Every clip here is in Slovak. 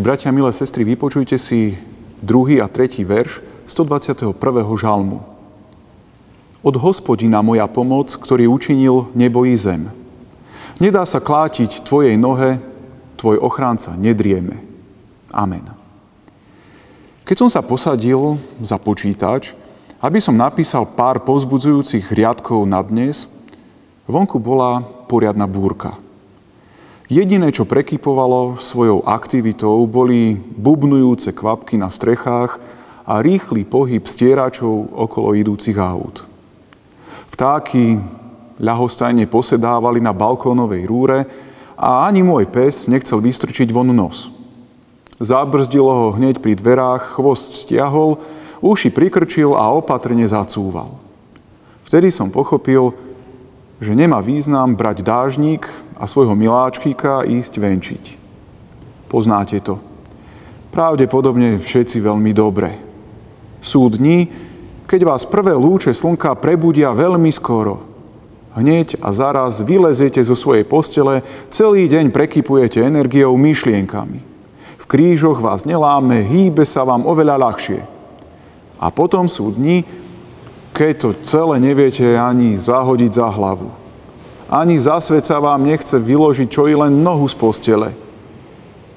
Milí bratia, milé sestry, vypočujte si druhý a tretí verš 121. žalmu. Od hospodina moja pomoc, ktorý učinil nebo i zem. Nedá sa klátiť tvojej nohe, tvoj ochránca nedrieme. Amen. Keď som sa posadil za počítač, aby som napísal pár pozbudzujúcich riadkov na dnes, vonku bola poriadna búrka. Jediné, čo prekypovalo svojou aktivitou, boli bubnujúce kvapky na strechách a rýchly pohyb stieračov okolo idúcich aut. Vtáky ľahostajne posedávali na balkónovej rúre a ani môj pes nechcel vystrčiť von nos. Zabrzdilo ho hneď pri dverách, chvost stiahol uši prikrčil a opatrne zacúval. Vtedy som pochopil, že nemá význam brať dážnik a svojho miláčkika ísť venčiť. Poznáte to. Pravdepodobne všetci veľmi dobre. Sú dni, keď vás prvé lúče slnka prebudia veľmi skoro. Hneď a zaraz vyleziete zo svojej postele, celý deň prekypujete energiou myšlienkami. V krížoch vás neláme, hýbe sa vám oveľa ľahšie. A potom sú dni, keď to celé neviete ani zahodiť za hlavu. Ani za sa vám nechce vyložiť čo i len nohu z postele.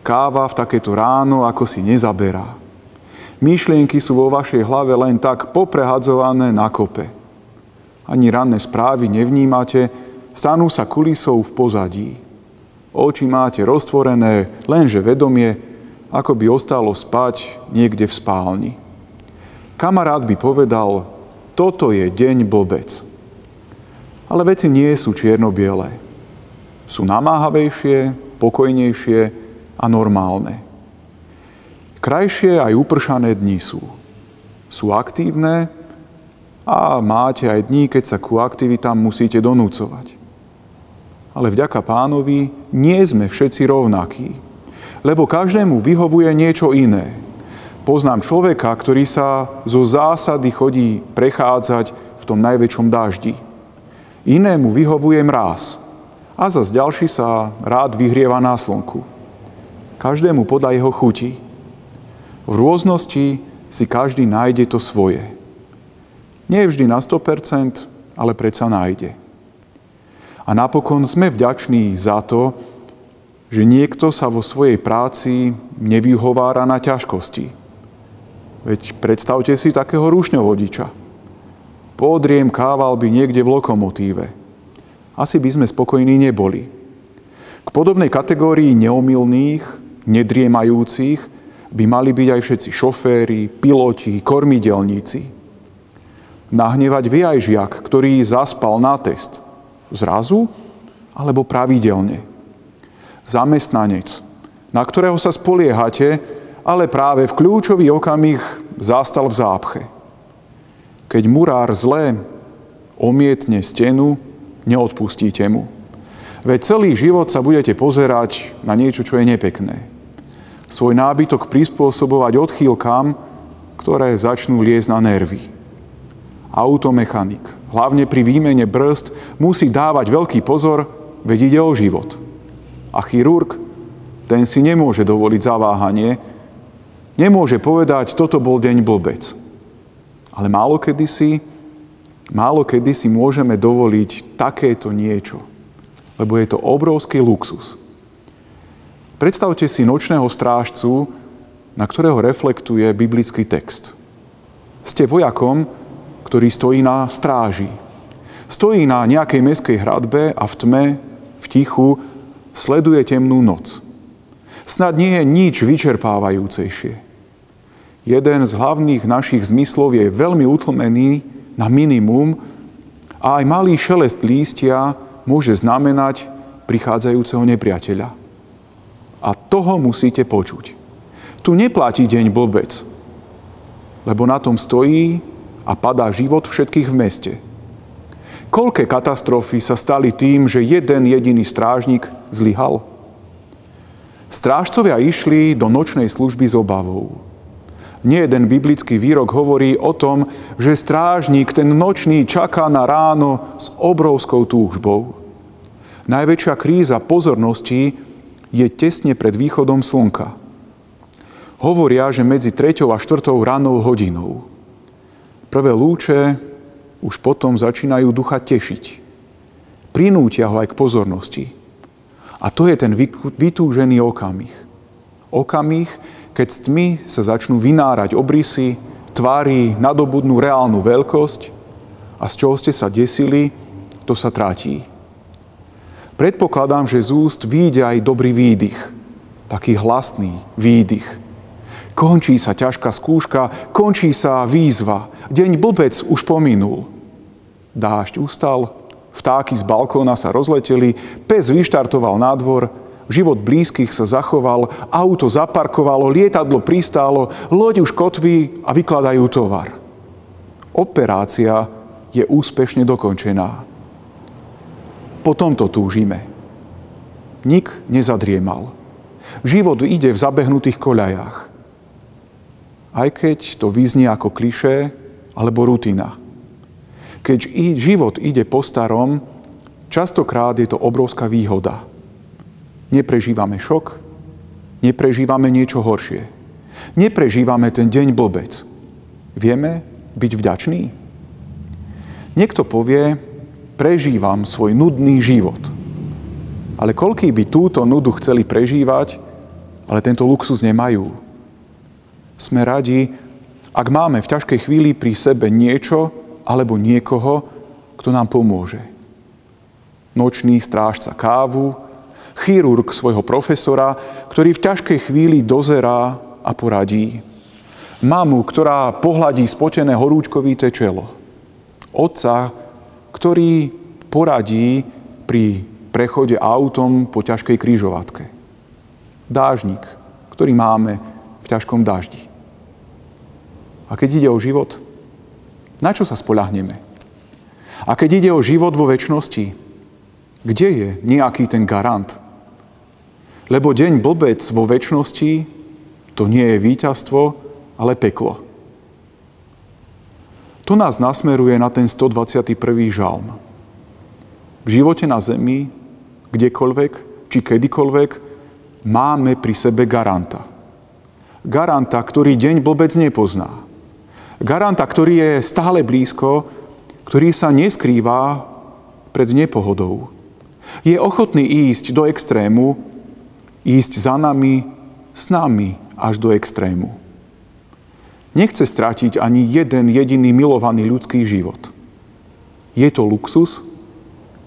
Káva v takéto ráno ako si nezaberá. Myšlienky sú vo vašej hlave len tak poprehadzované na kope. Ani ranné správy nevnímate, stanú sa kulisou v pozadí. Oči máte roztvorené, lenže vedomie, ako by ostalo spať niekde v spálni. Kamarát by povedal, toto je deň blbec. Ale veci nie sú čierno-biele. Sú namáhavejšie, pokojnejšie a normálne. Krajšie aj upršané dni sú. Sú aktívne a máte aj dní, keď sa ku aktivitám musíte donúcovať. Ale vďaka pánovi nie sme všetci rovnakí, lebo každému vyhovuje niečo iné. Poznám človeka, ktorý sa zo zásady chodí prechádzať v tom najväčšom daždi. Inému vyhovuje mráz a zase ďalší sa rád vyhrieva na slnku. Každému podľa jeho chuti. V rôznosti si každý nájde to svoje. Nie vždy na 100%, ale predsa nájde. A napokon sme vďační za to, že niekto sa vo svojej práci nevyhovára na ťažkosti Veď predstavte si takého rušňovodiča. Podriem kával by niekde v lokomotíve. Asi by sme spokojní neboli. K podobnej kategórii neomilných, nedriemajúcich by mali byť aj všetci šoféry, piloti, kormidelníci. Nahnevať vie aj žiak, ktorý zaspal na test. Zrazu alebo pravidelne. Zamestnanec, na ktorého sa spoliehate, ale práve v kľúčový okamih zastal v zápche. Keď murár zlé omietne stenu, neodpustíte mu. Veď celý život sa budete pozerať na niečo, čo je nepekné. Svoj nábytok prispôsobovať odchýlkam, ktoré začnú liezť na nervy. Automechanik, hlavne pri výmene brzd, musí dávať veľký pozor, veď ide o život. A chirurg, ten si nemôže dovoliť zaváhanie, Nemôže povedať, toto bol deň blbec. Ale málo kedy si, málo kedy si môžeme dovoliť takéto niečo. Lebo je to obrovský luxus. Predstavte si nočného strážcu, na ktorého reflektuje biblický text. Ste vojakom, ktorý stojí na stráži. Stojí na nejakej meskej hradbe a v tme, v tichu, sleduje temnú noc. Snad nie je nič vyčerpávajúcejšie. Jeden z hlavných našich zmyslov je veľmi utlmený na minimum a aj malý šelest lístia môže znamenať prichádzajúceho nepriateľa. A toho musíte počuť. Tu neplatí deň blbec, lebo na tom stojí a padá život všetkých v meste. Koľké katastrofy sa stali tým, že jeden jediný strážnik zlyhal? Strážcovia išli do nočnej služby s obavou. Nie jeden biblický výrok hovorí o tom, že strážnik, ten nočný, čaká na ráno s obrovskou túžbou. Najväčšia kríza pozornosti je tesne pred východom slnka. Hovoria, že medzi 3. a 4. ranou hodinou. Prvé lúče už potom začínajú ducha tešiť. Prinútia ho aj k pozornosti. A to je ten vytúžený okamih. Okamih, keď s tmy sa začnú vynárať obrysy, tvári nadobudnú reálnu veľkosť a z čoho ste sa desili, to sa tratí. Predpokladám, že z úst výjde aj dobrý výdych, taký hlasný výdych. Končí sa ťažká skúška, končí sa výzva. Deň blbec už pominul. Dážď ustal, vtáky z balkóna sa rozleteli, pes vyštartoval na dvor, život blízkych sa zachoval, auto zaparkovalo, lietadlo pristálo, loď už kotví a vykladajú tovar. Operácia je úspešne dokončená. Po tomto túžime. Nik nezadriemal. Život ide v zabehnutých koľajách. Aj keď to vyznie ako klišé alebo rutina. Keď život ide po starom, častokrát je to obrovská výhoda. Neprežívame šok, neprežívame niečo horšie. Neprežívame ten deň blbec. Vieme byť vďační? Niekto povie, prežívam svoj nudný život. Ale koľký by túto nudu chceli prežívať, ale tento luxus nemajú. Sme radi, ak máme v ťažkej chvíli pri sebe niečo, alebo niekoho, kto nám pomôže. Nočný strážca kávu, chirurg svojho profesora, ktorý v ťažkej chvíli dozerá a poradí. Mamu, ktorá pohľadí spotené horúčkovité čelo. Otca, ktorý poradí pri prechode autom po ťažkej krížovatke. Dážnik, ktorý máme v ťažkom daždi. A keď ide o život, na čo sa spolahneme? A keď ide o život vo väčšnosti, kde je nejaký ten garant? Lebo deň blbec vo väčšnosti to nie je víťazstvo, ale peklo. To nás nasmeruje na ten 121. žalm. V živote na zemi, kdekoľvek či kedykoľvek, máme pri sebe garanta. Garanta, ktorý deň blbec nepozná garanta, ktorý je stále blízko, ktorý sa neskrýva pred nepohodou. Je ochotný ísť do extrému, ísť za nami, s nami až do extrému. Nechce strátiť ani jeden jediný milovaný ľudský život. Je to luxus,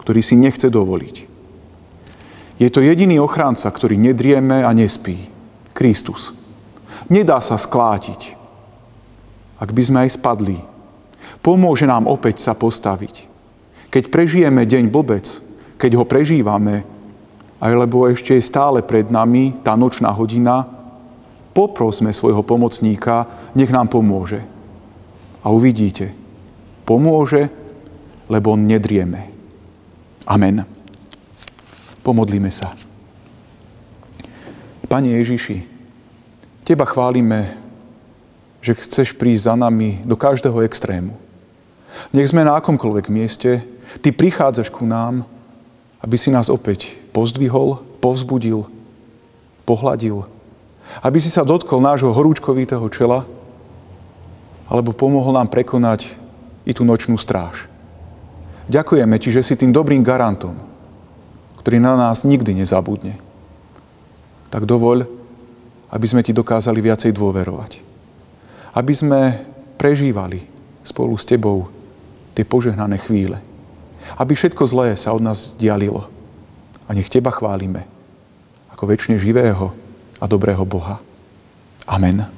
ktorý si nechce dovoliť. Je to jediný ochránca, ktorý nedrieme a nespí. Kristus. Nedá sa sklátiť ak by sme aj spadli. Pomôže nám opäť sa postaviť. Keď prežijeme deň blbec, keď ho prežívame, alebo ešte je stále pred nami tá nočná hodina, poprosme svojho pomocníka, nech nám pomôže. A uvidíte, pomôže, lebo nedrieme. Amen. Pomodlíme sa. Pane Ježiši, Teba chválime že chceš prísť za nami do každého extrému. Nech sme na akomkoľvek mieste, Ty prichádzaš ku nám, aby si nás opäť pozdvihol, povzbudil, pohľadil, aby si sa dotkol nášho horúčkovitého čela, alebo pomohol nám prekonať i tú nočnú stráž. Ďakujeme Ti, že si tým dobrým garantom, ktorý na nás nikdy nezabudne. Tak dovoľ, aby sme Ti dokázali viacej dôverovať aby sme prežívali spolu s Tebou tie požehnané chvíle. Aby všetko zlé sa od nás dialilo. A nech Teba chválime ako väčšine živého a dobrého Boha. Amen.